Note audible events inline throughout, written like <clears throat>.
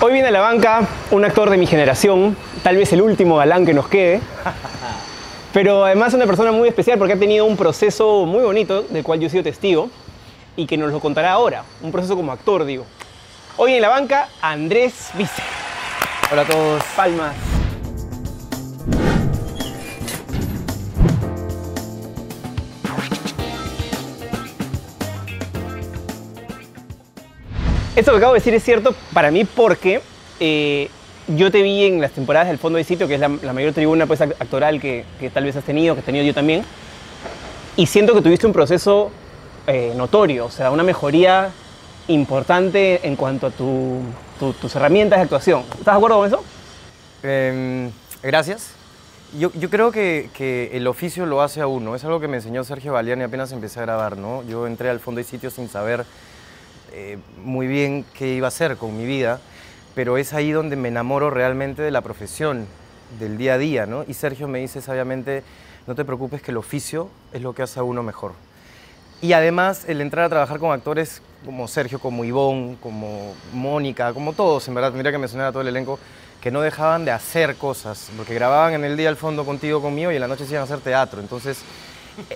Hoy viene a la banca un actor de mi generación, tal vez el último galán que nos quede, <laughs> pero además una persona muy especial porque ha tenido un proceso muy bonito del cual yo he sido testigo y que nos lo contará ahora, un proceso como actor, digo. Hoy en la banca, Andrés Vice. Hola a todos. Palmas. Esto que acabo de decir es cierto para mí porque eh, yo te vi en las temporadas del Fondo de Sitio, que es la, mayor tribuna pues, act- actoral que, tal vez has tenido, que he tenido yo también, y siento que tuviste un proceso eh, notorio, o sea, una mejoría importante en cuanto a tu- tu- tus herramientas de actuación. ¿Estás de acuerdo con eso? Em, gracias. Yo, creo que, que el oficio lo hace a uno. Es algo que me enseñó Sergio Baliani apenas empecé a grabar, ¿no? Yo entré al fondo de sitio sin saber eh, muy bien qué iba a hacer con mi vida, pero es ahí donde me enamoro realmente de la profesión, del día a día, ¿no? Y Sergio me dice sabiamente, no te preocupes que el oficio es lo que hace a uno mejor. Y además el entrar a trabajar con actores como Sergio, como Ivonne, como Mónica, como todos, en verdad, tendría que mencionar a todo el elenco, que no dejaban de hacer cosas, porque grababan en el día al fondo contigo, conmigo, y en la noche se iban a hacer teatro. Entonces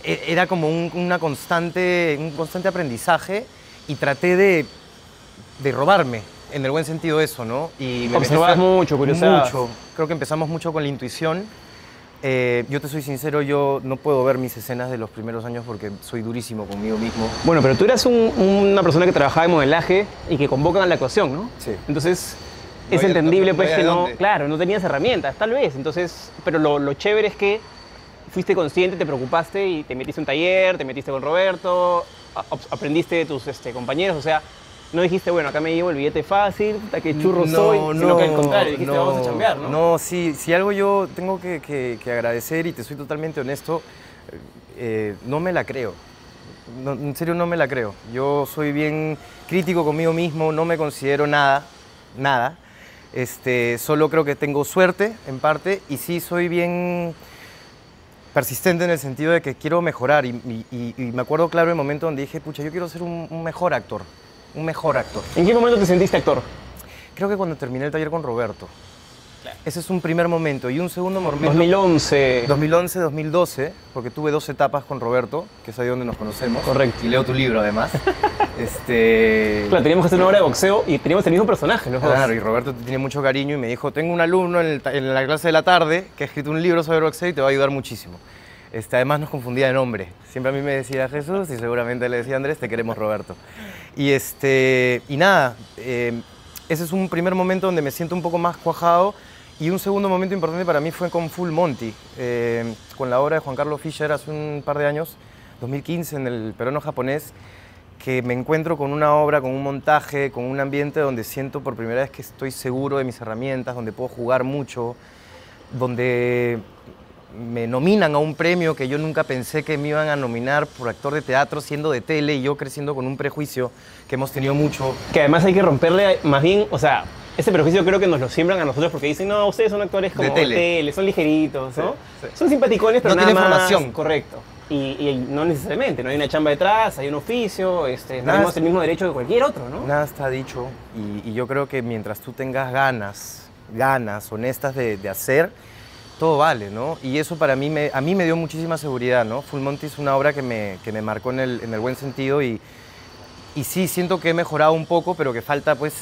e- era como un, una constante, un constante aprendizaje y traté de, de robarme, en el buen sentido eso, ¿no? Y Observabas mucho. Mucho. Creo que empezamos mucho con la intuición. Eh, yo te soy sincero, yo no puedo ver mis escenas de los primeros años porque soy durísimo conmigo mismo. Bueno, pero tú eras un- una persona que trabajaba en modelaje y que convocan a la actuación, ¿no? Sí. Entonces, No es entendible pues que no, claro, no tenías herramientas, tal vez. Entonces, pero lo, lo chévere es que fuiste consciente, te preocupaste y te metiste en un taller, te metiste con Roberto, aprendiste de tus este, compañeros, o sea, no dijiste, bueno, acá me llevo el billete fácil, puta, qué churro soy, sino que al contrario, dijiste, vamos a chambear, ¿no? No, sí, si algo yo tengo que, que- que agradecer y te soy totalmente honesto, eh, no me la creo. No, en serio no me la creo. Yo soy bien crítico conmigo mismo, no me considero nada, nada. Este, solo creo que tengo suerte en parte y sí soy bien persistente en el sentido de que quiero mejorar y, y- y- y me acuerdo claro el momento donde dije, pucha, yo quiero ser un, un mejor actor, un mejor actor. ¿En qué momento te sentiste actor? Creo que cuando terminé el taller con Roberto. Ese es un primer momento. Y un segundo momento... 2011. 2011, 2012, porque tuve dos etapas con Roberto, que es ahí donde nos conocemos. Correcto. Y leo tu libro, además. <laughs> este... Claro, teníamos que hacer una obra de boxeo y teníamos el mismo personaje, dos. Claro, y Roberto te tiene mucho cariño y me dijo, tengo un alumno en, el en la clase de la tarde que ha escrito un libro sobre boxeo y te va a ayudar muchísimo. Este, además nos confundía de nombre. Siempre a mí me decía Jesús y seguramente le decía Andrés, te queremos Roberto. Y, este, y nada, eh, ese es un primer momento donde me siento un poco más cuajado y un segundo momento importante para mí fue con Full Monty, eh, con la obra de Juan Carlos Fischer hace un par de años, 2015, en el peruano japonés, que me encuentro con una obra, con un montaje, con un ambiente donde siento por primera vez que estoy seguro de mis herramientas, donde puedo jugar mucho, donde me nominan a un premio que yo nunca pensé que me iban a nominar por actor de teatro siendo de tele y yo creciendo con un prejuicio que hemos tenido mucho. Que además hay que romperle, más bien, o sea, ese prejuicio creo que nos lo siembran a nosotros porque dicen, no, ustedes son actores como De tele. son ligeritos, ¿no? sí. Son simpaticones, pero No nada tienen más. formación. Correcto. Y, y no necesariamente, no hay una chamba detrás, hay un oficio, este, Nada tenemos el mismo derecho que cualquier otro, ¿no? Nada está dicho y, y yo creo que mientras tú tengas ganas, ganas honestas de, de hacer, todo vale, ¿no? Y eso para mí, me, a mí me dio muchísima seguridad, ¿no? Full Monty es una obra que me, que me marcó en el, en el buen sentido y, y sí, siento que he mejorado un poco, pero que falta pues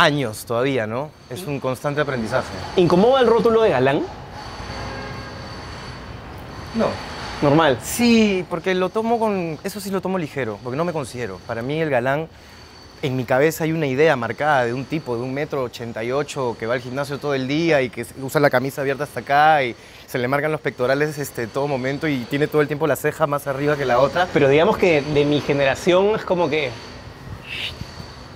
años todavía, ¿no? Es un constante aprendizaje. ¿Incomoda el rótulo de galán? No. Normal. Sí, porque lo tomo con. Eso sí lo tomo ligero, porque no me considero. Para mí, el galán, en mi cabeza hay una idea marcada de un tipo de un metro ochenta y ocho que va al gimnasio todo el día y que usa la camisa abierta hasta acá y se le marcan los pectorales este, todo momento y tiene todo el tiempo la ceja más arriba que la otra. Pero digamos que de mi generación es como que.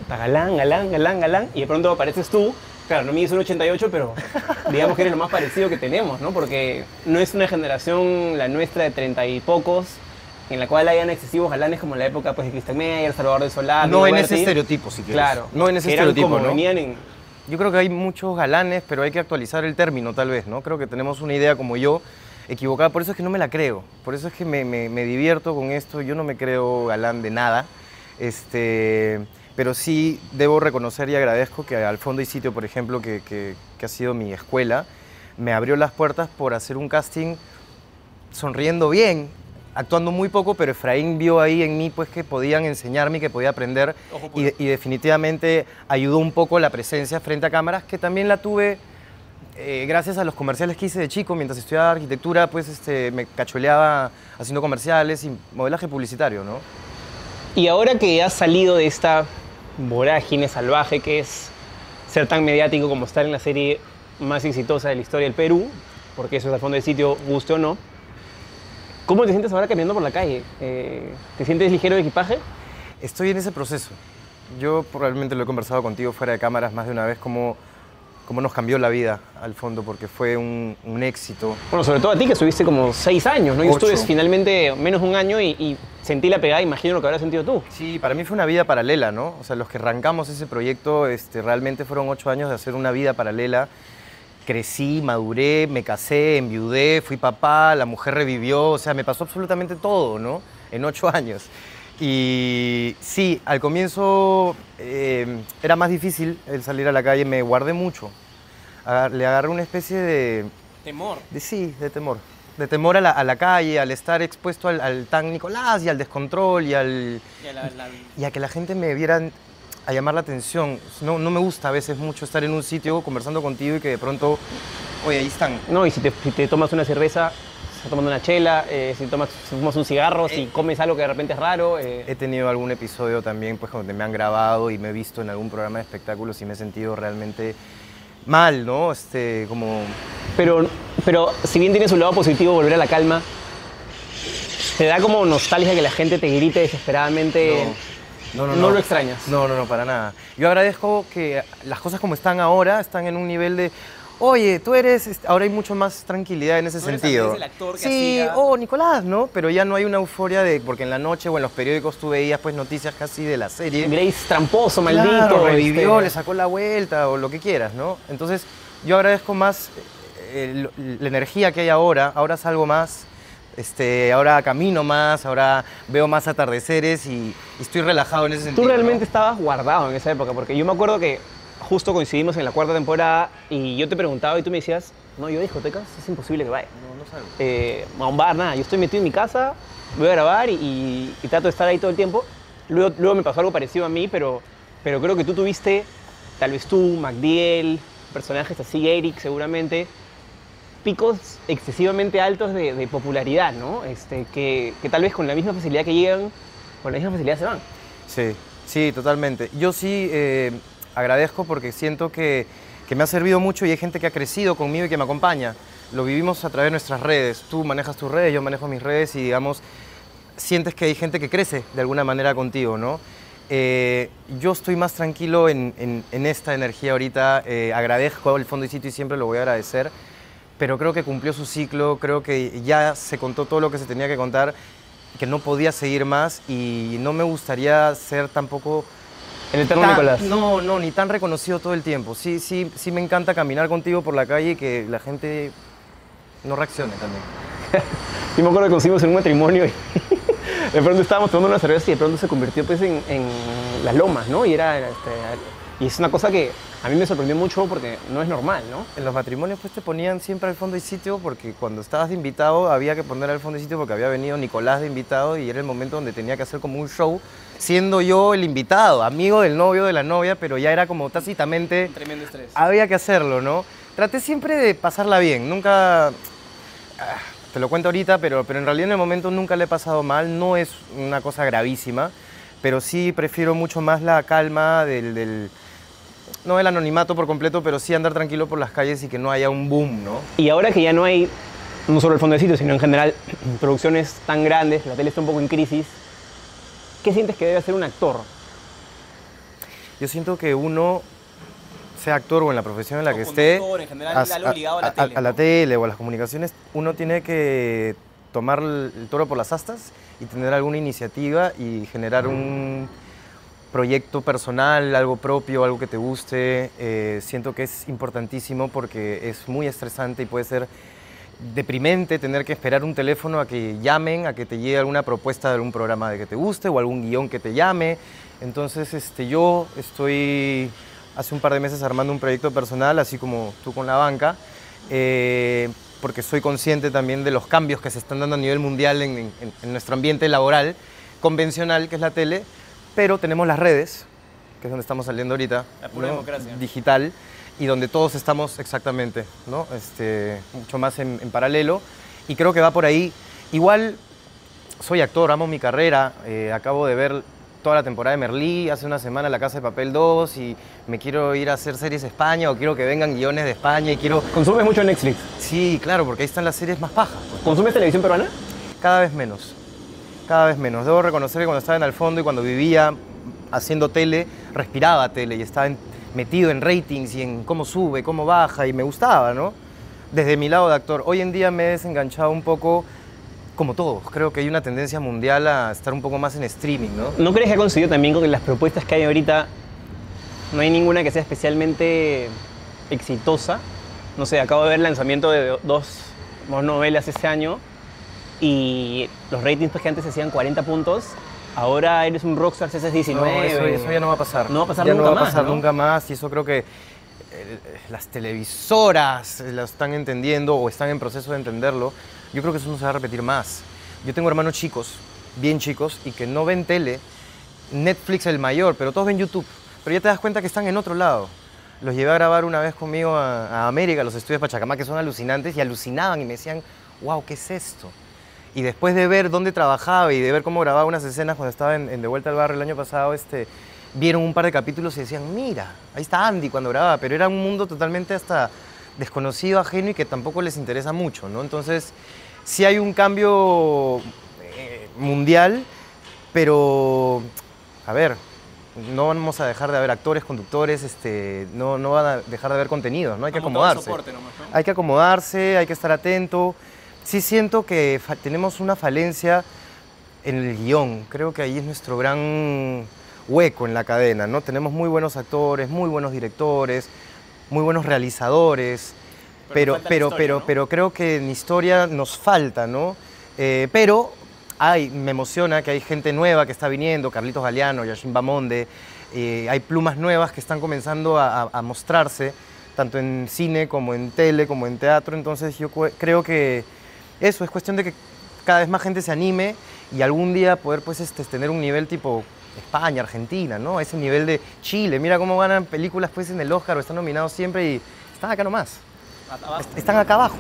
Galán, galán, galán, galán. Y de pronto apareces tú. Claro, no mides un 88, pero <laughs> digamos que eres lo más parecido que tenemos, ¿no? Porque no es una generación, la nuestra, de treinta y pocos, en la cual hayan excesivos galanes como en la época pues, de Christian Meyer, Salvador de Solá. No en ese estereotipo, si quieres. Claro. No en ese eran estereotipo, como ¿no? venían en... Yo creo que hay muchos galanes, pero hay que actualizar el término tal vez, ¿no? Creo que tenemos una idea como yo equivocada, por eso es que no me la creo, por eso es que me, me- me divierto con esto, yo no me creo galán de nada, este, pero sí debo reconocer y agradezco que al fondo y sitio, por ejemplo, que, que, que ha sido mi escuela, me abrió las puertas por hacer un casting sonriendo bien, actuando muy poco, pero Efraín vio ahí en mí pues que podían enseñarme y que podía aprender y, y, definitivamente ayudó un poco la presencia frente a cámaras que también la tuve eh, gracias a los comerciales que hice de chico mientras estudiaba arquitectura, pues este, me cacholeaba haciendo comerciales y modelaje publicitario, ¿no? Y ahora que has salido de esta vorágine salvaje que es ser tan mediático como estar en la serie más exitosa de la historia del Perú, porque eso es al fondo del sitio, guste o no, ¿Cómo te sientes ahora caminando por la calle? Eh, ¿Te sientes ligero de equipaje? Estoy en ese proceso. Yo probablemente lo he conversado contigo fuera de cámaras más de una vez, cómo, cómo nos cambió la vida al fondo, porque fue un, un éxito. Bueno, sobre todo a ti que estuviste como seis años, ¿no? Yo Ocho. estuve finalmente menos de un año y, y sentí la pegada, imagino lo que habrás sentido tú. Sí, para mí fue una vida paralela, ¿no? O sea, los que arrancamos ese proyecto este, realmente fueron ocho años de hacer una vida paralela. Crecí, maduré, me casé, enviudé, fui papá, la mujer revivió, o sea, me pasó absolutamente todo, ¿no? En ocho años. Y sí, al comienzo eh, era más difícil el salir a la calle, me guardé mucho. Agar- Le agarré una especie de, Temor. de sí, de temor. De temor a la, a la calle, al estar expuesto al, al tan Nicolás y al descontrol y al, y a que la gente me viera a llamar la atención. No, no me gusta a veces mucho estar en un sitio conversando contigo y que de pronto, oye, ahí están. No, y si te, si te tomas una cerveza, estás tomando una chela, eh, si, tomas, si fumas un cigarro, si comes algo que de repente es raro. eh, He tenido algún episodio también pues, donde me han grabado y me he visto en algún programa de espectáculos y me he sentido realmente mal, ¿no? Este, como... Pero, pero si bien tiene su lado positivo, volver a la calma, te da como nostalgia que la gente te grite desesperadamente. No, No lo extrañas. No, no, no, para nada. Yo agradezco que las cosas como están ahora están en un nivel de, oye, tú eres, ahora hay mucho más tranquilidad en ese No eres sentido. Andrés, el actor que sí, hacía- oh, Nicolás, ¿no? Pero ya no hay una euforia de, porque en la noche o en los periódicos tú veías pues noticias casi de la serie. Grace tramposo, maldito. Claro, revivió, este, le sacó la vuelta o lo que quieras, ¿no? Entonces, yo agradezco más eh, la energía que hay ahora. Ahora salgo más, este, ahora camino más, ahora veo más atardeceres y, y estoy relajado en ese sentido. Tú ¿no? realmente estabas guardado en esa época, porque yo me acuerdo que justo coincidimos en la cuarta temporada y yo te preguntaba y tú me decías, no, yo discotecas, es imposible que vaya. No, no salgo. Eh, a un bar, nada, yo estoy metido en mi casa, voy a grabar y, y- y trato de estar ahí todo el tiempo. Luego, luego me pasó algo parecido a mí, pero, pero creo que tú tuviste, tal vez tú, MacDiel, personajes así, Eric seguramente, picos excesivamente altos de, de popularidad, ¿no? Este, que, que tal vez con la misma facilidad que llegan, con la misma facilidad se van. Sí, sí, totalmente. Yo sí eh, agradezco porque siento que, que me ha servido mucho y hay gente que ha crecido conmigo y que me acompaña. Lo vivimos a través de nuestras redes. Tú manejas tus redes, yo manejo mis redes y digamos, sientes que hay gente que crece de alguna manera contigo, ¿no? Eh, yo estoy más tranquilo en, en- en esta energía ahorita. eh, agradezco el Fondo y Sitio y siempre lo voy a agradecer. Pero creo que cumplió su ciclo, creo que ya se contó todo lo que se tenía que contar, que no podía seguir más y no me gustaría ser tampoco El eterno tan- Nicolás. No, no, ni tan reconocido todo el tiempo. Sí, sí, sí me encanta caminar contigo por la calle y que la gente no reaccione también. <laughs> Yo me acuerdo que conocimos en un matrimonio y <laughs> de pronto estábamos tomando una cerveza y de pronto se convirtió pues en, en las lomas, ¿no? Y era, este, y es una cosa que a mí me sorprendió mucho porque no es normal, ¿no? En los matrimonios pues te ponían siempre al fondo y sitio porque cuando estabas de invitado había que poner al fondo y sitio porque había venido Nicolás de invitado y era el momento donde tenía que hacer como un show siendo yo el invitado, amigo del novio de la novia, pero ya era como tácitamente Tremendo estrés. había que hacerlo, ¿no? Traté siempre de pasarla bien, nunca... ah, Te lo cuento ahorita, pero, pero en realidad en el momento nunca le he pasado mal, no es una cosa gravísima, pero sí prefiero mucho más la calma del... del- no el anonimato por completo, pero sí andar tranquilo por las calles y que no haya un boom, ¿no? Y ahora que ya no hay, no solo el fondo de sitio, sino en general, producciones tan grandes, la tele está un poco en crisis, ¿qué sientes que debe hacer un actor? Yo siento que uno, sea actor o en la profesión en la O que esté, en general, algo ligado a la tele, a la ¿no? tele o a las comunicaciones, uno tiene que tomar el el toro por las astas y tener alguna iniciativa y generar un proyecto personal, algo propio, algo que te guste. Eh, siento que es importantísimo porque es muy estresante y puede ser deprimente tener que esperar un teléfono a que llamen, a que te llegue alguna propuesta de algún programa de que te guste o algún guion que te llame. Entonces, este, yo estoy hace un par de meses armando un proyecto personal, así como tú con la banca, eh, porque soy consciente también de los cambios que se están dando a nivel mundial en, en nuestro ambiente laboral convencional, que es la tele, pero tenemos las redes, que es donde estamos saliendo ahorita, digital, y donde todos estamos exactamente, ¿no? Este, mucho más en, paralelo, y creo que va por ahí. Igual soy actor, amo mi carrera, eh, acabo de ver toda la temporada de Merlí, hace una semana La Casa de Papel 2 y me quiero ir a hacer series a España o quiero que vengan guiones de España y quiero... ¿Consumes mucho Netflix? Sí, claro, porque ahí están las series más pajas. ¿Consumes televisión peruana? Cada vez menos cada vez menos. Debo reconocer que cuando estaba en el fondo y cuando vivía haciendo tele, respiraba tele y estaba metido en ratings y en cómo sube, cómo baja y me gustaba, ¿no? Desde mi lado de actor. Hoy en día me he desenganchado un poco, como todos, creo que hay una tendencia mundial a estar un poco más en streaming, ¿no? ¿No crees que ha conseguido también con las propuestas que hay ahorita, no hay ninguna que sea especialmente exitosa? No sé, acabo de ver el lanzamiento de dos novelas ese año y los ratings pues, que antes hacían 40 puntos, ahora eres un rockstar haces 19. eso, ya no va a pasar. No va a pasar ya nunca no va a pasar nunca más y eso creo que eh, las televisoras lo están entendiendo o están en proceso de entenderlo. Yo creo que eso no se va a repetir más. Yo tengo hermanos chicos, bien chicos, y que no ven tele, Netflix el mayor, pero todos ven YouTube. Pero ya te das cuenta que están en otro lado. Los llevé a grabar una vez conmigo a, a América, los estudios Pachacamá, que son alucinantes, y alucinaban y me decían, wow, ¿qué es esto? Y después de ver dónde trabajaba y de ver cómo grababa unas escenas cuando estaba en, De Vuelta al Barrio el año pasado, este, vieron un par de capítulos y decían, mira, ahí está Andy cuando grababa, pero era un mundo totalmente hasta desconocido, ajeno y que tampoco les interesa mucho, ¿no? Entonces, sí hay un cambio eh, mundial, pero, a ver, no vamos a dejar de haber actores, conductores, este, no, no van a dejar de haber contenido, ¿no? Hay que acomodarse. Hay que acomodarse, hay que estar atento sí siento que tenemos una falencia en el guion. Creo que ahí es nuestro gran hueco en la cadena, ¿no? Tenemos muy buenos actores, muy buenos directores, muy buenos realizadores, pero, pero, pero, pero, creo que en historia nos falta, ¿no? Eh, pero hay, me emociona que hay gente nueva que está viniendo, Carlitos Galeano, Yashin Bamonde, eh, hay plumas nuevas que están comenzando a mostrarse, tanto en cine como en tele, como en teatro, entonces yo creo que eso, es cuestión de que cada vez más gente se anime y algún día poder pues este, tener un nivel tipo España, Argentina, ¿no? Ese nivel de Chile. Mira cómo ganan películas pues en el Oscar o están nominados siempre y están acá nomás. Están acá abajo.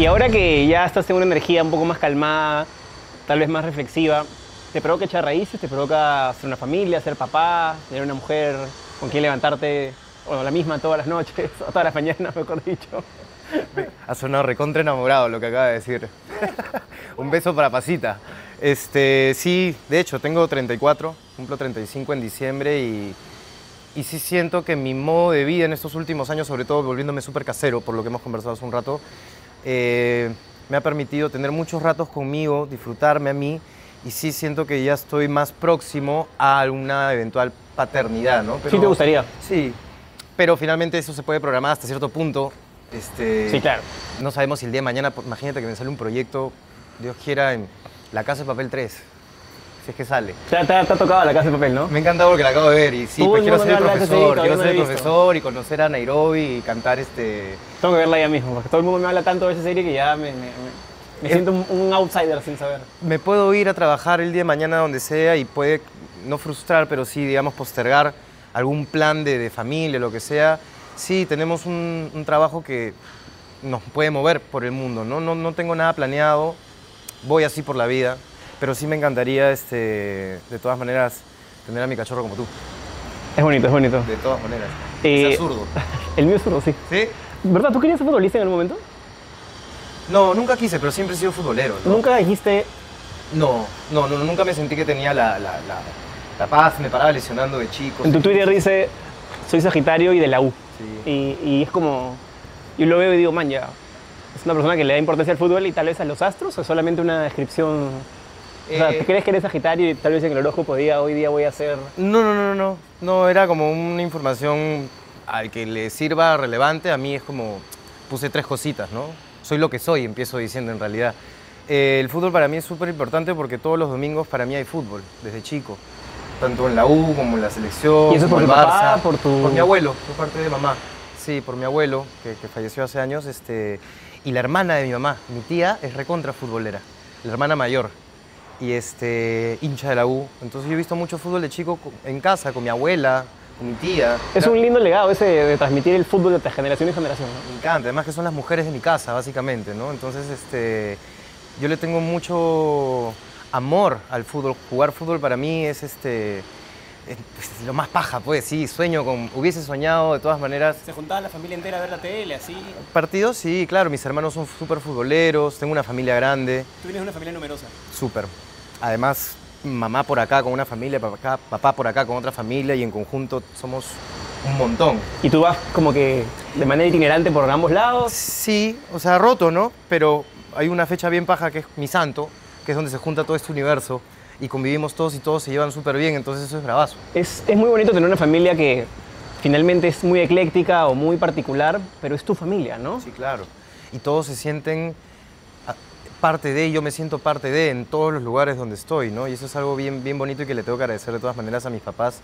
Y ahora que ya estás en una energía un poco más calmada, tal vez más reflexiva, te provoca echar raíces, te provoca hacer una familia, ser papá, tener una mujer con quien levantarte, bueno, la misma todas las noches, <laughs> o todas las mañanas, mejor dicho. Ha sonado recontra enamorado lo que acaba de decir. Un beso para Pasita. Este, sí, de hecho, tengo 34, cumplo 35 en diciembre y, y sí siento que mi modo de vida en estos últimos años, sobre todo volviéndome súper casero, por lo que hemos conversado hace un rato, eh, me ha permitido tener muchos ratos conmigo, disfrutarme a mí y sí siento que ya estoy más próximo a una eventual paternidad, ¿no? ¿Sí te gustaría? Sí, pero finalmente eso se puede programar hasta cierto punto. Este, sí, claro. No sabemos si el día de mañana, imagínate que me sale un proyecto, Dios quiera, en La Casa de Papel 3. Si es que sale. O sea, te, ha tocado La Casa de Papel, ¿no? Me ha encantado porque la acabo de ver y sí, pues quiero ser el profesor, quiero ser el profesor y conocer a Nairobi y cantar este... Tengo que verla ya mismo, porque todo el mundo me habla tanto de esa serie que ya me, me, siento un, outsider sin saber. Me puedo ir a trabajar el día de mañana donde sea y puede no frustrar, pero sí, digamos, postergar algún plan de, de familia, lo que sea. Sí, tenemos un, un, trabajo que nos puede mover por el mundo, ¿no? No, no tengo nada planeado, voy así por la vida, pero sí me encantaría, este, de todas maneras, tener a mi cachorro como tú. Es bonito, es bonito. De todas maneras. es absurdo. <laughs> El mío es zurdo, sí. ¿Sí? ¿Verdad? ¿Tú querías ser futbolista en algún momento? No, nunca quise, pero siempre he sido futbolero. ¿Nunca dijiste...? No, no, no, nunca me sentí que tenía la, la, la, paz, me paraba lesionando de chico. En tu Twitter dice, soy Sagitario y de la U. Sí. Y, y, es como, yo lo veo y digo, man, ya, es una persona que le da importancia al fútbol y tal vez a los astros o solamente una descripción? O sea, Eh, ¿te crees que eres Sagitario y tal vez en el horóscopo diga hoy día voy a ser... No, no, no, no, no. Era como una información al que le sirva relevante. A mí es como, puse tres cositas, ¿no? Soy lo que soy, empiezo diciendo en realidad. Eh, el fútbol para mí es súper importante porque todos los domingos para mí hay fútbol, desde chico. Tanto en la U como en la selección. ¿Y eso como por el tu papá, Barça. por tu- Por mi abuelo, por parte de mamá. Sí, por mi abuelo, que, que falleció hace años. Este, y la hermana de mi mamá, mi tía, es recontra futbolera. La hermana mayor y este, hincha de la U. Entonces yo he visto mucho fútbol de chico co- en casa, con mi abuela, con mi tía. Es un lindo legado ese de, de transmitir el fútbol de generación en generación, ¿no? Me encanta, además que son las mujeres de mi casa, básicamente, ¿no? Entonces, este, yo le tengo mucho amor al fútbol. Jugar fútbol para mí es, este, es, pues, lo más paja, pues sí, sueño con, hubiese soñado de todas maneras. Se juntaba la familia entera a ver la tele, así. Partidos, sí, claro, mis hermanos son súper futboleros, tengo una familia grande, Tú tienes una familia numerosa. súper. Además, mamá por acá con una familia, papá, por acá con otra familia y en conjunto somos un montón. Y tú vas como que de manera itinerante por ambos lados. Sí, o sea, roto, ¿no? Pero hay una fecha bien paja que es mi santo, que es donde se junta todo este universo y convivimos todos y todos se llevan súper bien, entonces eso es bravazo. Es, es muy bonito tener una familia que finalmente es muy ecléctica o muy particular, pero es tu familia, ¿no? Sí, claro. Y todos se sienten parte de, yo me siento parte de en todos los lugares donde estoy, ¿no? Y eso es algo bien, bien bonito y que le tengo que agradecer de todas maneras a mis papás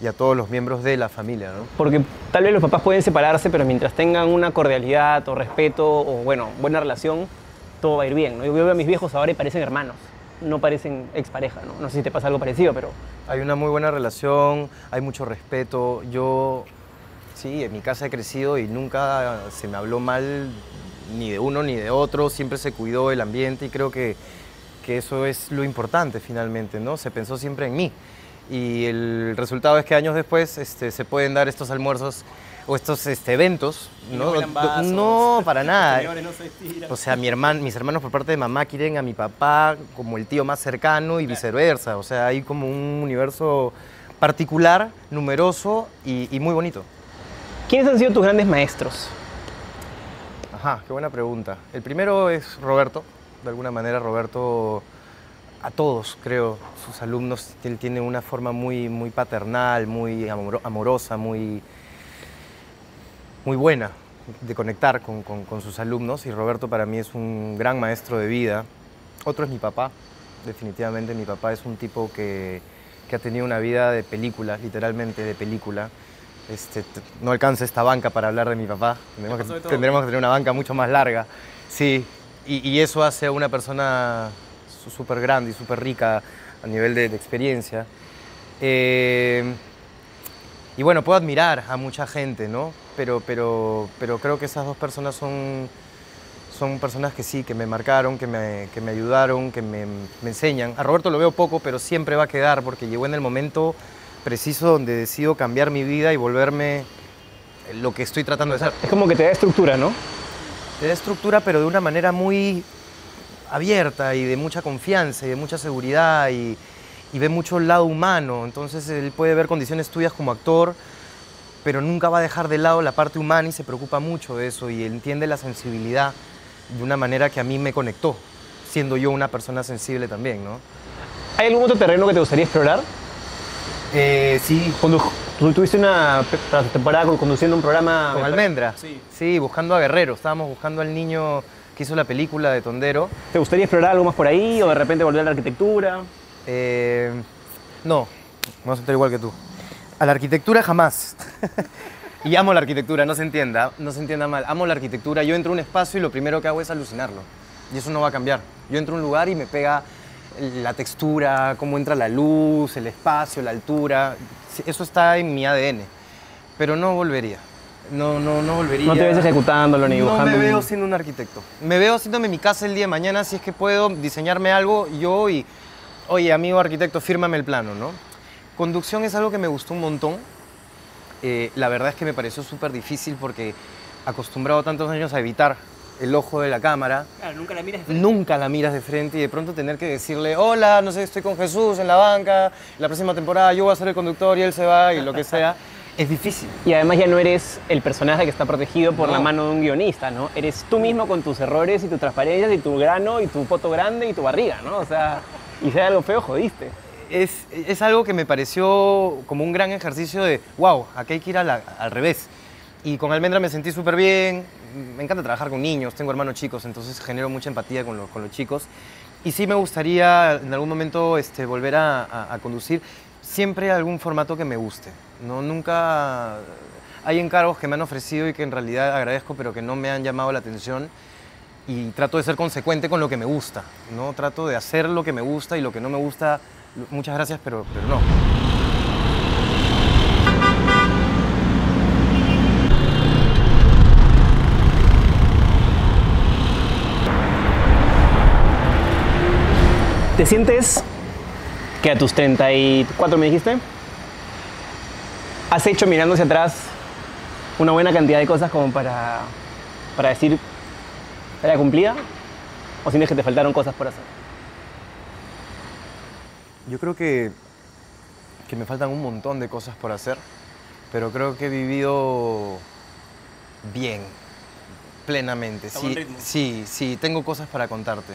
y a todos los miembros de la familia, ¿no? Porque tal vez los papás pueden separarse, pero mientras tengan una cordialidad o respeto o, bueno, buena relación, todo va a ir bien, ¿no? Yo veo a mis viejos ahora y parecen hermanos, no parecen expareja, ¿no? No sé si te pasa algo parecido, pero... Hay una muy buena relación, hay mucho respeto. Yo, sí, en mi casa he crecido y nunca se me habló mal ni de uno ni de otro, siempre se cuidó el ambiente y creo que, que eso es lo importante finalmente, ¿no? Se pensó siempre en mí. Y el resultado es que años después este, se pueden dar estos almuerzos o estos este, eventos, ¿no? No, para <laughs> nada. O sea, mi herman, mis hermanos por parte de mamá quieren a mi papá como el tío más cercano y viceversa. O sea, hay como un universo particular, numeroso y, y muy bonito. ¿Quiénes han sido tus grandes maestros? Ajá, qué buena pregunta. El primero es Roberto. De alguna manera, Roberto, a todos, creo, sus alumnos, él tiene una forma muy, muy paternal, muy amoro- amorosa, muy, muy buena de conectar con, con- con sus alumnos. Y Roberto para mí es un gran maestro de vida. Otro es mi papá. Definitivamente mi papá es un tipo que, que ha tenido una vida de película, literalmente de película. Este, no alcanza esta banca para hablar de mi papá. Tendremos que, tendremos que tener una banca mucho más larga. Sí, y, y eso hace a una persona súper grande y súper rica a nivel de, de experiencia. Eh, y bueno, puedo admirar a mucha gente, ¿no? Pero, pero, pero creo que esas dos personas son, son personas que sí, que me marcaron, que me, que me ayudaron, que me, me enseñan. A Roberto lo veo poco, pero siempre va a quedar porque llegó en el momento preciso donde decido cambiar mi vida y volverme lo que estoy tratando de ser. Es como que te da estructura, ¿no? Te da estructura, pero de una manera muy abierta y de mucha confianza y de mucha seguridad y, y ve mucho el lado humano. Entonces él puede ver condiciones tuyas como actor, pero nunca va a dejar de lado la parte humana y se preocupa mucho de eso y entiende la sensibilidad de una manera que a mí me conectó, siendo yo una persona sensible también, ¿no? ¿Hay algún otro terreno que te gustaría explorar? Eh, sí, Cuando tú tuviste una temporada con- conduciendo un programa... con Almendra. Sí. Sí, buscando a Guerrero. Estábamos buscando al niño que hizo la película de Tondero. ¿Te gustaría explorar algo más por ahí o de repente volver a la arquitectura? Eh, no, vamos a estar igual que tú. A la arquitectura jamás. <laughs> y amo la arquitectura, no se entienda, no se entienda mal. Amo la arquitectura. Yo entro a un espacio y lo primero que hago es alucinarlo. Y eso no va a cambiar. Yo entro a un lugar y me pega la textura, cómo entra la luz, el espacio, la altura. Eso está en mi ADN. Pero no volvería. No, no, no volvería. No te ves ejecutándolo ni dibujando. No me veo siendo un arquitecto. Me veo haciéndome mi casa el día de mañana si es que puedo diseñarme algo yo y, oye, amigo arquitecto, fírmame el plano, ¿no? Conducción es algo que me gustó un montón. Eh, la verdad es que me pareció súper difícil porque acostumbrado tantos años a evitar el ojo de la cámara, Claro, nunca la miras nunca la miras de frente y de pronto tener que decirle, hola, no sé, estoy con Jesús en la banca, la próxima temporada yo voy a ser el conductor y él se va y lo que sea. <laughs> es difícil. Y además ya no eres el personaje que está protegido por No. la mano de un guionista, ¿no? Eres tú mismo con tus errores y tus transparencias y tu grano y tu poto grande y tu barriga, ¿no? O sea, y hay algo feo, jodiste. Es, es algo que me pareció como un gran ejercicio de, wow, aquí hay que ir la- al revés. Y con Almendra me sentí súper bien, me encanta trabajar con niños, tengo hermanos chicos, entonces genero mucha empatía con, los- con los chicos. Y sí me gustaría en algún momento este, volver a, a- a conducir siempre algún formato que me guste. ¿no? Nunca hay encargos que me han ofrecido y que en realidad agradezco, pero que no me han llamado la atención. Y trato de ser consecuente con lo que me gusta. ¿no? Trato de hacer lo que me gusta y lo que no me gusta, lo- muchas gracias, pero, pero no. ¿Te sientes que a tus 34 me dijiste? ¿Has hecho mirando hacia atrás una buena cantidad de cosas como para, para decir, ¿era cumplida? ¿O sientes que te faltaron cosas por hacer? Yo creo que, que me faltan un montón de cosas por hacer, pero creo que he vivido bien, plenamente. Sí, ritmo. sí, sí, tengo cosas para contarte.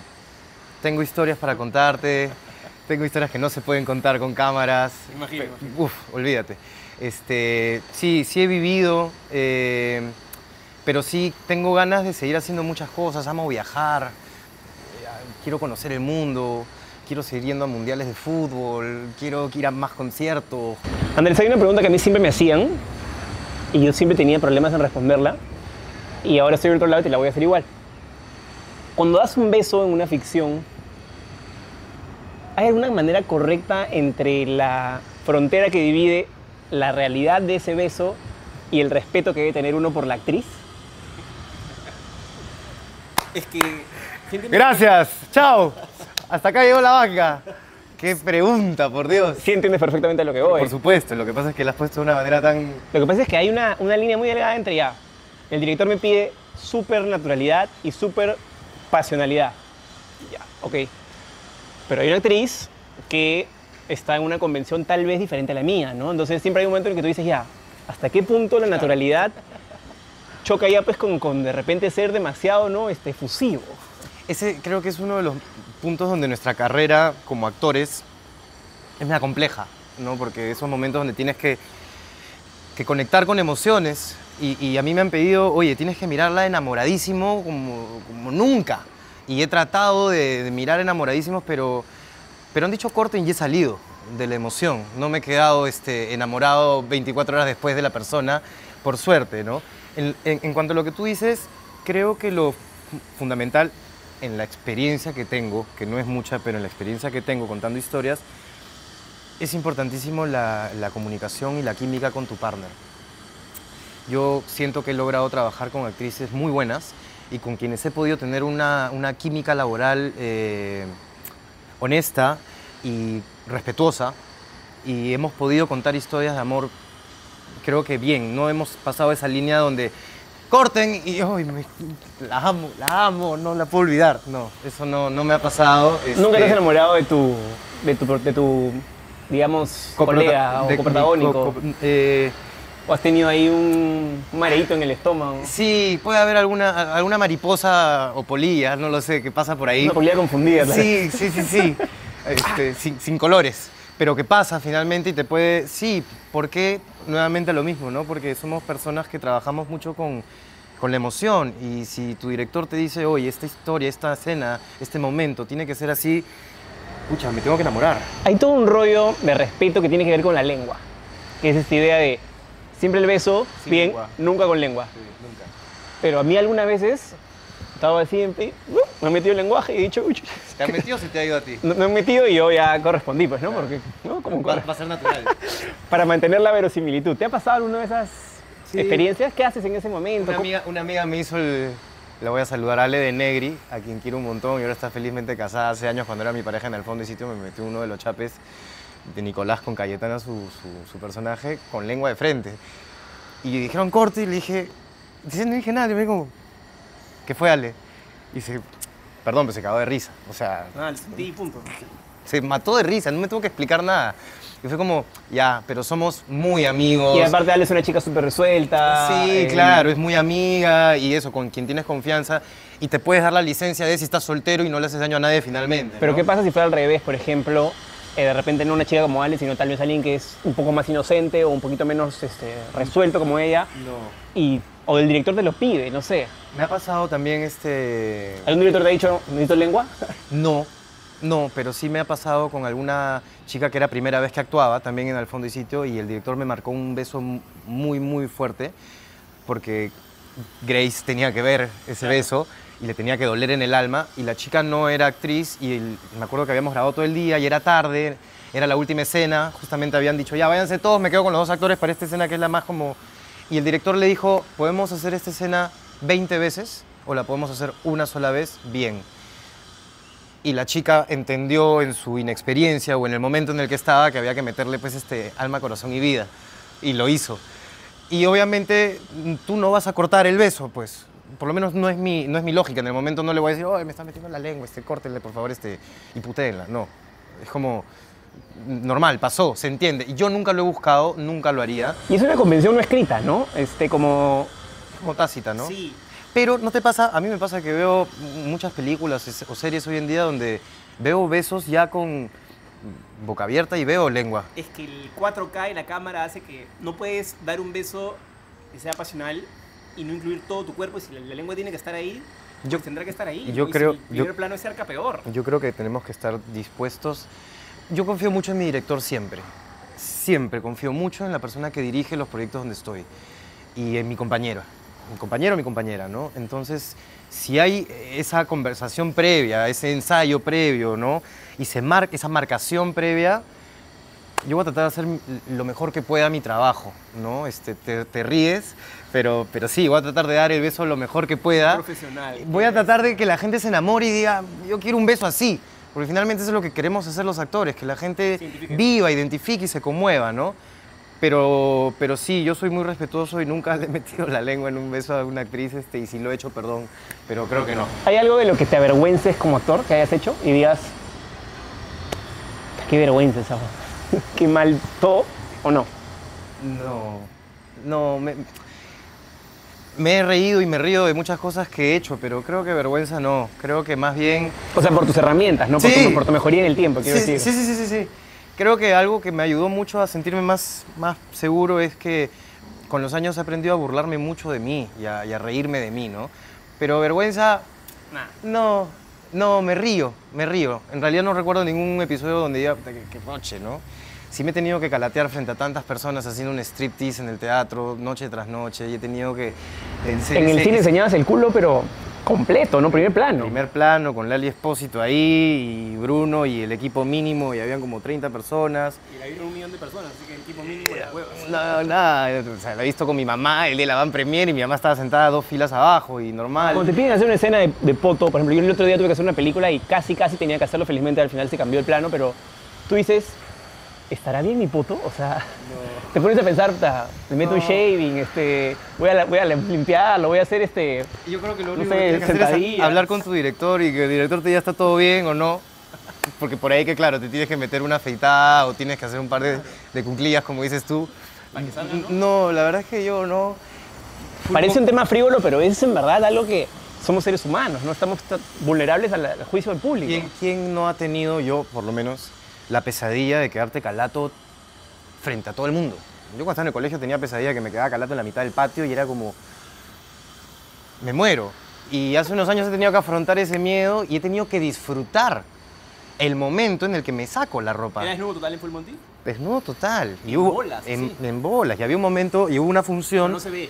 Tengo historias para contarte, tengo historias que no se pueden contar con cámaras. Imagino, Pe- Uf, olvídate. Este, sí, sí he vivido, eh, pero sí tengo ganas de seguir haciendo muchas cosas. Amo viajar, eh, quiero conocer el mundo, quiero seguir yendo a mundiales de fútbol, quiero ir a más conciertos. Andrés, hay una pregunta que a mí siempre me hacían y yo siempre tenía problemas en responderla y ahora estoy del otro lado y te la voy a hacer igual. Cuando das un beso en una ficción, ¿hay alguna manera correcta entre la frontera que divide la realidad de ese beso y el respeto que debe tener uno por la actriz? Es que... Gracias, chao. Hasta acá llegó la banca. Qué pregunta, por Dios. Sí entiendes perfectamente a lo que voy. Por supuesto, lo que pasa es que la has puesto de una manera tan... Lo que pasa es que hay una, una línea muy delgada entre ya. El director me pide súper naturalidad y súper pasionalidad. Ya, ok. Pero hay una actriz que está en una convención tal vez diferente a la mía, ¿no? Entonces siempre hay un momento en que tú dices, ya, ¿hasta qué punto la naturalidad choca ya pues con, con de repente ser demasiado, ¿no? Este, fusivo. Ese creo que es uno de los puntos donde nuestra carrera como actores es más compleja, ¿no? Porque esos momentos donde tienes que, que conectar con emociones y, y a mí me han pedido, oye, tienes que mirarla enamoradísimo como, como nunca. Y he tratado de, de mirar enamoradísimos, pero, pero han dicho corte y he salido de la emoción. No me he quedado este, enamorado 24 horas después de la persona, por suerte, ¿no? En, en- en cuanto a lo que tú dices, creo que lo fu- fundamental en la experiencia que tengo, que no es mucha, pero en la experiencia que tengo contando historias, es importantísimo la, la comunicación y la química con tu partner. Yo siento que he logrado trabajar con actrices muy buenas y con quienes he podido tener una, una química laboral eh, honesta y respetuosa y hemos podido contar historias de amor, creo que bien, no hemos pasado esa línea donde corten y "Ay, me- la amo, la amo, no la puedo olvidar. No, eso no, no me ha pasado. ¿Nunca te Este, has enamorado de tu, de tu, de tu digamos, colega o coprotagónico? co- co- eh, ¿O has tenido ahí un, mareíto en el estómago? Sí, puede haber alguna, alguna mariposa o polilla, no lo sé, que pasa por ahí. Una polilla confundida. vez. Sí, sí, sí, sí. <laughs> Este, sin, sin colores. Pero que pasa finalmente y te puede. Sí, ¿por qué? Nuevamente lo mismo, ¿no? Porque somos personas que trabajamos mucho con, con la emoción. Y si tu director te dice, oye, esta historia, esta escena, este momento tiene que ser así, pucha, me tengo que enamorar. Hay todo un rollo de respeto que tiene que ver con la lengua. Que es esta idea de siempre el beso, Sin bien, lengua. nunca con lengua. nunca. Pero a mí algunas veces, estaba así, en ¡uh! me he metido el lenguaje y he dicho, uy, ¿Te has metido o se te ha ido a ti? no- me he metido y yo ya correspondí, pues, ¿no? Porque, ¿no? Como Va, va a ser natural. <laughs> para mantener la verosimilitud. ¿Te ha pasado alguna de esas Sí. experiencias? ¿Qué haces en ese momento? Una ¿Cómo- amiga, una amiga me hizo el... La voy a saludar, Ale de Negri, a quien quiero un montón y ahora está felizmente casada. Hace años cuando era mi pareja en el fondo y sitio me metió uno de los chapes de Nicolás con Cayetana, su, su- su personaje, con lengua de frente. Y dijeron corte y le dije, no dije nada, y me dijo, ¿qué fue Ale? Y dice, perdón, pero se cagó de risa. O sea, Ah, sí, punto. se mató de risa, no me tuvo que explicar nada. Y fue como, ya, pero somos muy amigos. Y aparte Ale es una chica súper resuelta. Sí, eh, claro, es muy amiga y eso, con quien tienes confianza. Y te puedes dar la licencia de si estás soltero y no le haces daño a nadie finalmente. Pero ¿no? ¿qué pasa si fuera al revés, por ejemplo? Eh, de repente no una chica como Ale, sino tal vez alguien que es un poco más inocente o un poquito menos este, resuelto como ella. No. Y, o el director te lo pide, no sé. Me ha pasado también este... ¿Algún director te ha dicho, necesito lengua? <laughs> No, no, pero sí me ha pasado con alguna chica que era primera vez que actuaba, también en Al Fondo y Sitio, y el director me marcó un beso muy, muy fuerte, porque Grace tenía que ver ese beso y le tenía que doler en el alma, y la chica no era actriz, y el- me acuerdo que habíamos grabado todo el día y era tarde, era la última escena, justamente habían dicho, ya váyanse todos, me quedo con los dos actores para esta escena que es la más como... Y el director le dijo, ¿podemos hacer esta escena 20 veces o la podemos hacer una sola vez bien? y la chica entendió en su inexperiencia o en el momento en el que estaba que había que meterle pues este alma, corazón y vida y lo hizo. Y obviamente mm, tú no vas a cortar el beso, pues por lo menos no es mi, no es mi lógica. En el momento no le voy a decir, oh, me está metiendo la lengua, este, córtenle por favor este, y putéenla. No, es como normal, pasó, se entiende. Y yo nunca lo he buscado, nunca lo haría. Y es una convención no escrita, ¿no? Este, como... Como tácita, ¿no? Sí. Pero no te pasa, a mí me pasa que veo muchas películas o series hoy en día donde veo besos ya con boca abierta y veo lengua. Es que el 4K y la cámara hace que no puedes dar un beso que sea pasional y no incluir todo tu cuerpo. Y si la, la lengua tiene que estar ahí, Yo- yo tendrá que estar ahí. yo ¿no? Y creo- Si el primer yo- plano es cerca, peor. Yo creo que tenemos que estar dispuestos. Yo confío mucho en mi director siempre. Siempre confío mucho en la persona que dirige los proyectos donde estoy y en mi compañera. Mi compañero o mi compañera, ¿no? Entonces, si hay esa conversación previa, ese ensayo previo, ¿no? Y se marca esa marcación previa, yo voy a tratar de hacer lo mejor que pueda mi trabajo, ¿no? Este, te, te ríes, pero, pero sí, voy a tratar de dar el beso lo mejor que pueda. Profesional. Voy a tratar de que la gente se enamore y diga, yo quiero un beso así. Porque finalmente eso es lo que queremos hacer los actores, que la gente viva, identifique y se conmueva, ¿no? Pero, pero sí, yo soy muy respetuoso y nunca <laughs> le he metido la lengua en un beso a una actriz, este, y si lo he hecho, perdón, pero creo que no. ¿Hay algo de lo que te avergüences como actor que hayas hecho y digas, qué vergüenza esa, qué mal todo o no? No, no, me, me he reído y me río de muchas cosas que he hecho, pero creo que vergüenza no. Creo que más bien O sea, por tus herramientas, no por, tu, por tu mejoría en el tiempo, quiero sí, decir. Sí, sí, sí, sí, sí. Creo que algo que me ayudó mucho a sentirme más, más seguro es que con los años he aprendido a burlarme mucho de mí y a, y a reírme de mí, ¿no? Pero vergüenza, Nah. no, no, me río, me río. En realidad no recuerdo ningún episodio donde diga, "Puta, qué, qué noche, ¿no? Sí me he tenido que calatear frente a tantas personas haciendo un striptease en el teatro, noche tras noche, y he tenido que... En, En el cine enseñabas el culo, pero completo, ¿no? Primer plano. primer plano con Lali Espósito ahí y Bruno y el equipo mínimo y habían como 30 personas. Y la vieron un millón de personas, así que el equipo mínimo la hueva. No, nada, o sea, la he visto con mi mamá, el de la van premier y mi mamá estaba sentada dos filas abajo y normal. Cuando te piden hacer una escena de, de poto, por ejemplo, yo el otro día tuve que hacer una película y casi, casi tenía que hacerlo, felizmente al final se cambió el plano, pero tú dices, ¿estará bien mi poto? O sea, te pones a pensar, "Ta, me meto un No. shaving, este, voy, a, voy a limpiarlo, voy a hacer este... Yo creo que lo No único sé, que tienes que hacer es hablar con tu director y que el director te diga está todo bien o no. Porque por ahí que claro, te tienes que meter una afeitada o tienes que hacer un par de, de cuclillas como dices tú. Que salga, ¿no? No, la verdad es que yo no. Parece un tema frívolo, pero es en verdad algo que somos seres humanos, no estamos ta- vulnerables al, al juicio del público. ¿Quién, quién no ha tenido, yo por lo menos, la pesadilla de quedarte calato frente a todo el mundo? Yo cuando estaba en el colegio tenía pesadilla que me quedaba calato en la mitad del patio y era como, me muero. Y hace unos años he tenido que afrontar ese miedo y he tenido que disfrutar el momento en el que me saco la ropa. ¿Era desnudo total en Full Monty? Desnudo total. Y En hubo- bolas, en, sí. en bolas. Y había un momento, y hubo una función No se ve.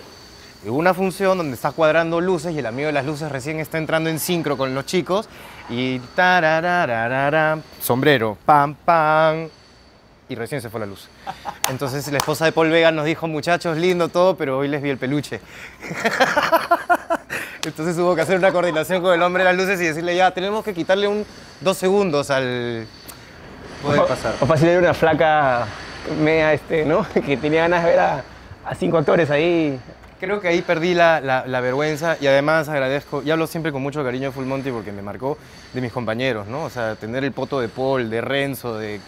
Hubo una función donde estás cuadrando luces y el amigo de las luces recién está entrando en sincro con los chicos y tararararara, sombrero, pam, pam, y recién se fue la luz. Entonces la esposa de Paul Vega nos dijo, muchachos, lindo todo, pero hoy les vi el peluche. <laughs> Entonces hubo que hacer una coordinación con el hombre de las luces y decirle, ya, tenemos que quitarle un dos segundos al... Puede pasar. O fácil era una flaca media, este, ¿no? <laughs> Que tenía ganas de ver a, a cinco actores ahí Creo que ahí perdí la, la- la vergüenza y además agradezco, y hablo siempre con mucho cariño de Full Monty porque me marcó de mis compañeros, ¿no? O sea, tener el poto de Paul, de Renzo, de,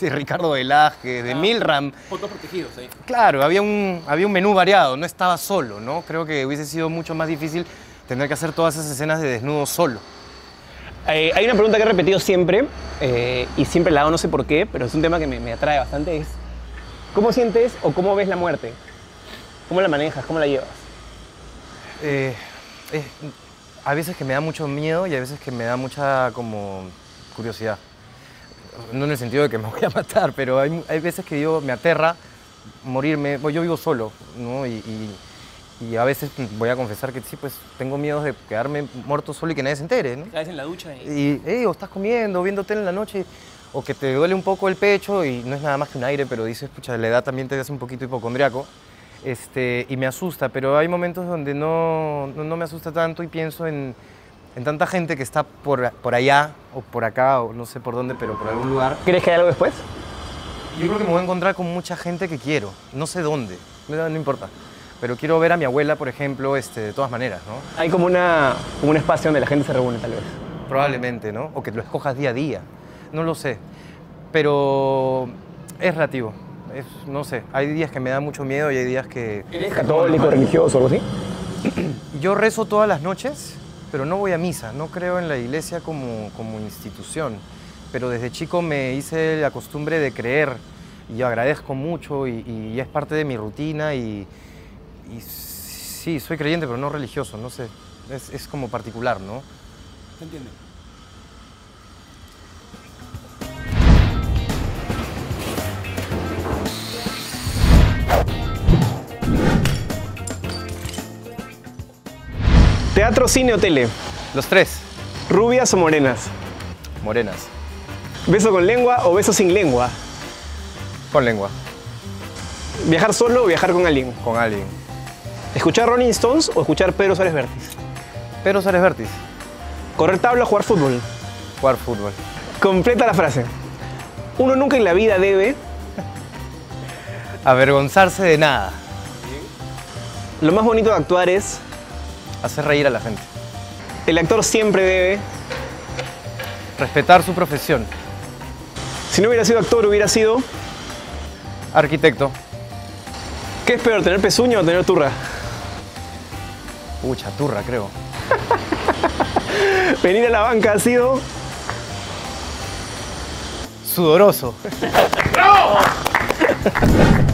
de Ricardo Velázquez, de Ah. Milram. Fotos protegidos ahí. Claro, había un, había un menú variado, no estaba solo, ¿no? Creo que hubiese sido mucho más difícil tener que hacer todas esas escenas de desnudo solo. Eh, hay una pregunta que he repetido siempre, eh, y siempre la hago, no sé por qué, pero es un tema que me, me atrae bastante, es ¿cómo sientes o cómo ves la muerte? ¿Cómo la manejas? ¿Cómo la llevas? Eh, es- a veces que me da mucho miedo y a veces que me da mucha como curiosidad. No en el sentido de que me voy a matar, pero hay, hay veces que yo me aterra morirme. Pues yo vivo solo, ¿no? Y, y- y a veces voy a confesar que sí, pues tengo miedo de quedarme muerto solo y que nadie se entere, ¿no? Caes en la ducha y... Y, eh, o estás comiendo, viendo tele en la noche, o que te duele un poco el pecho y no es nada más que un aire, pero dices, pucha, la edad también te hace un poquito hipocondriaco. Este, y me asusta, pero hay momentos donde no, no, no me asusta tanto y pienso en, en tanta gente que está por, por allá, o por acá, o no sé por dónde, pero por algún lugar. ¿Crees que hay algo después? Yo creo que me voy a encontrar con mucha gente que quiero, no sé dónde, no, no importa. Pero quiero ver a mi abuela, por ejemplo, este, de todas maneras, ¿no? Hay como, una, como un espacio donde la gente se reúne, tal vez. Probablemente, ¿no? O que lo escojas día a día. No lo sé. Pero es relativo. Es, no sé. Hay días que me da mucho miedo y hay días que... ¿Eres católico, religioso o algo así? <clears throat> Yo rezo todas las noches, pero no voy a misa. No creo en la iglesia como, como institución. Pero desde chico me hice la costumbre de creer y yo agradezco mucho y, y es parte de mi rutina y, y sí, soy creyente, pero no religioso, no sé. Es, es como particular, ¿no? ¿Se entiende? ¿Teatro, cine o tele? Los tres, ¿Rubias o morenas? morenas, ¿Beso con lengua o beso sin lengua? con lengua, ¿Viajar solo o viajar con alguien? con alguien. ¿Escuchar Rolling Stones o escuchar Pedro Suárez Vértiz? Pero Suárez Vértiz, ¿Correr tabla o jugar fútbol? jugar fútbol. Completa la frase. Uno nunca en la vida debe. <laughs> Avergonzarse de nada, Lo más bonito de actuar es. Hacer reír a la gente. El actor siempre debe. Respetar su profesión. Si no hubiera sido actor, hubiera sido. Arquitecto, ¿Qué es peor, tener pezuña o tener turra? pucha, turra creo. <laughs> Venir a la banca ha sido. Sudoroso. <laughs>